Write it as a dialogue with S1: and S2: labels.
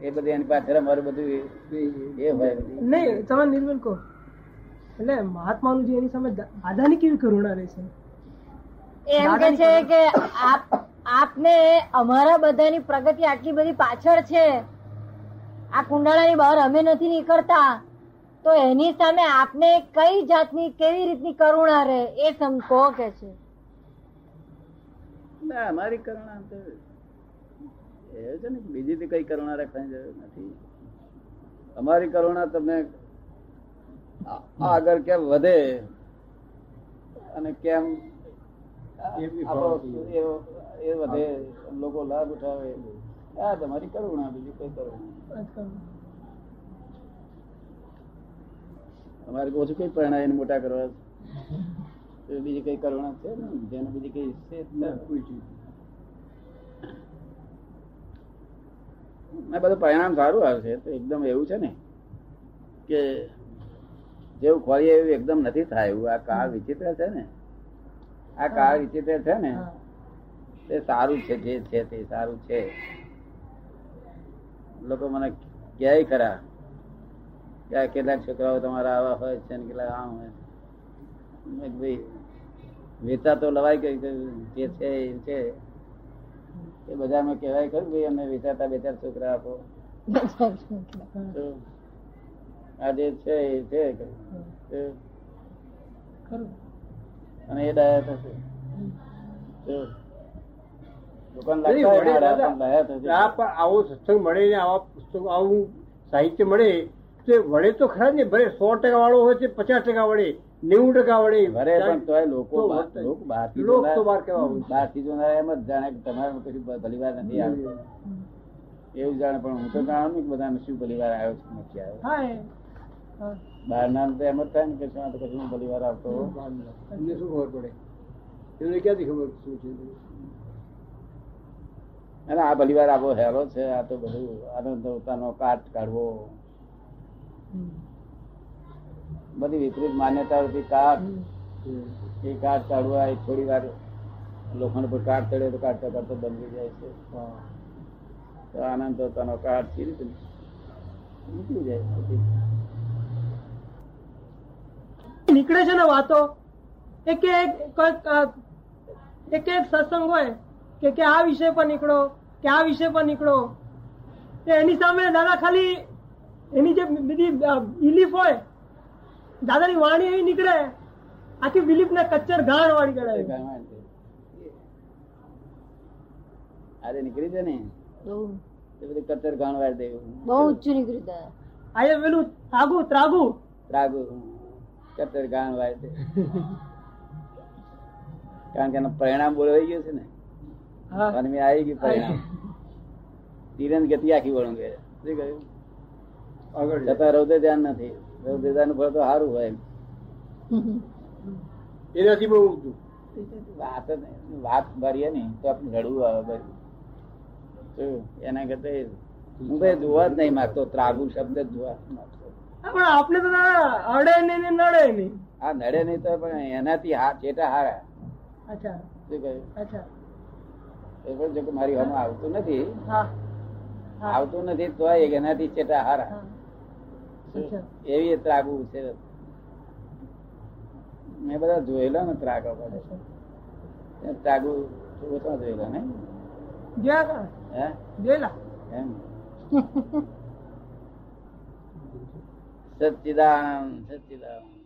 S1: એ બધું એની પાછળ અમારું બધું એ હોય.
S2: નહીં તમે નિર્મલ કહો. એટલે મહાત્માનું જે એની સામે દાદાની કેવી કરુણા રહેશે
S3: એમ કે છે કે આપ આપને અમારા બધાની પ્રગતિ આટલી બધી પાછળ છે. આ કુંડાળાની બહાર અમે નથી નીકળતા. તો એની સામે આપને કઈ જાતની કેવી રીતની કરુણા રહે એ સમ કહો કે છે?
S1: ના અમારી કરુણા તો એ છે ને બીજી તો કઈ કરુણા રાખવાની જરૂર નથી. અમારી કરુણા તમને આગળ કેમ વધે અને કેમ એ- એ વધે. લોકો લાભ ઉઠાવે. આ તમારી કરુણા બીજી કઈ કરુણા અમારે ઓછું કઈ પરણાય એને મોટા કરવા. બીજી કઈ કરુણા છે ને? જેને બીજી કઈ છે જ ના. આ બધું પરિણામ સારું આવશે તો એકદમ એવું છે ને કે જેવું ખોરીએ એવું એકદમ નથી થાય એવું આ કાળ વિચિત્ર છે ને. આ કાળ વિચિત્ર છે ને તે સારું છે જે છે તે સારું છે. લોકો મને ક્યાંય ખરા કે કેટલાક છોકરાઓ તમારા આવા હોય છે ને કેટલાક આમ હોય ભાઈ વેચા તો લવાય કે કે જે છે એ છે. એ બધામાં કહેવાય ખરું ભાઈ અમે વેચાતા બે ચાર છોકરા આપો. આ જે છે એ છે અને એ ડાયા થશે.
S4: આવો સત્સંગ મળે ને આવા પુસ્તકો આવું સાહિત્ય મળે તો વડે તો ખરા ને ભલે સો ટકા વાળો હોય છે પચાસ ટકા વડે. નેવું ટકા વડે
S1: ભરે પણ તોય લોકો
S4: તો
S1: લોકો બહારથી
S4: લોક તો બહાર કેવા
S1: બહારથી જોનાર એમ જ જાણે કે તમારે કશું ભલીવાર નથી આવ્યું એવું જાણે પણ હું તો જાણું કે બધાને શું ભલીવાર આવ્યો છે નથી આવ્યો.
S2: બહાર એ
S1: તો એમ જ થાય ને કે શું તો કશું ભલીવાર આવતો
S4: એમને શું ખબર પડે? એમને ક્યાંથી ખબર શું છે?
S1: અને આ ભલીવાર આવો હેરો છે આ તો બધું આનંદ પોતાનો કાટ કાઢવો. બધી વિપરીત માન્યતાઓથી કાર. એ કાર કાઢવા એ થોડી વાર લોખંડ પર કાર ચડે તો કાઢતા કાઢતા બંધ જાય છે. તો આનંદ અવતારનો કાટ સી રીતે નીકળી જાય
S2: નીકળે છે ને વાતો? એક એક કોઈક એક એક સત્સંગ હોય કે કે આ વિષય પર નીકળો કે આ વિષય પર નીકળો. તો એની સામે દાદા ખાલી એની જે બધી બિલીફ હોય દાદાની વાણી એવી નીકળે. આખી બિલીફ ને કચ્ચર ગાણ વાળી ગણાય.
S1: આજે નીકળી છે ને? એ બધું કચર ગાણવા દેવું.
S3: બહુ ઊંચું નીકળી જાય
S2: આ પેલું ત્રાગુ ત્રાગુ.
S1: ત્રાગુ. કચર ગાણવા દે કારણ કે એનું પરિણામ બોલવાઈ ગયું છે ને?
S2: હા.
S1: અને મેં આવી ગયું પરિણામ. તીરંદ ગતિ આખી વળંગે શું કહ્યું?
S4: આગળ
S1: જતા રહો ધ્યાન નથી. રૌદ્ર ફળ તો સારું હોય
S4: એનાથી બહુ.
S1: વાત વાત ભરીએ ને તો આપણે રડવું આવે બધું. એના કરતા હું ભાઈ જોવા જ નહીં માગતો. ત્રાગુ શબ્દ જોવા
S2: પણ આપણે તો અડે નહીં નડે નહીં.
S1: હા નડે નહીં તો પણ એનાથી હા ચેટા હારા.
S2: અચ્છા.
S1: શું કહ્યું?
S2: અચ્છા.
S1: એ પણ જો મારી હમણાં આવતું નથી. આવતું નથી તો એનાથી ચેટા હારા. એવી ત્રાગુ છે. મેં બધા જોયેલા ને ત્રાગા પડે ત્રાગુ ઓછા જોયેલા ને?
S2: સચિદાન કા?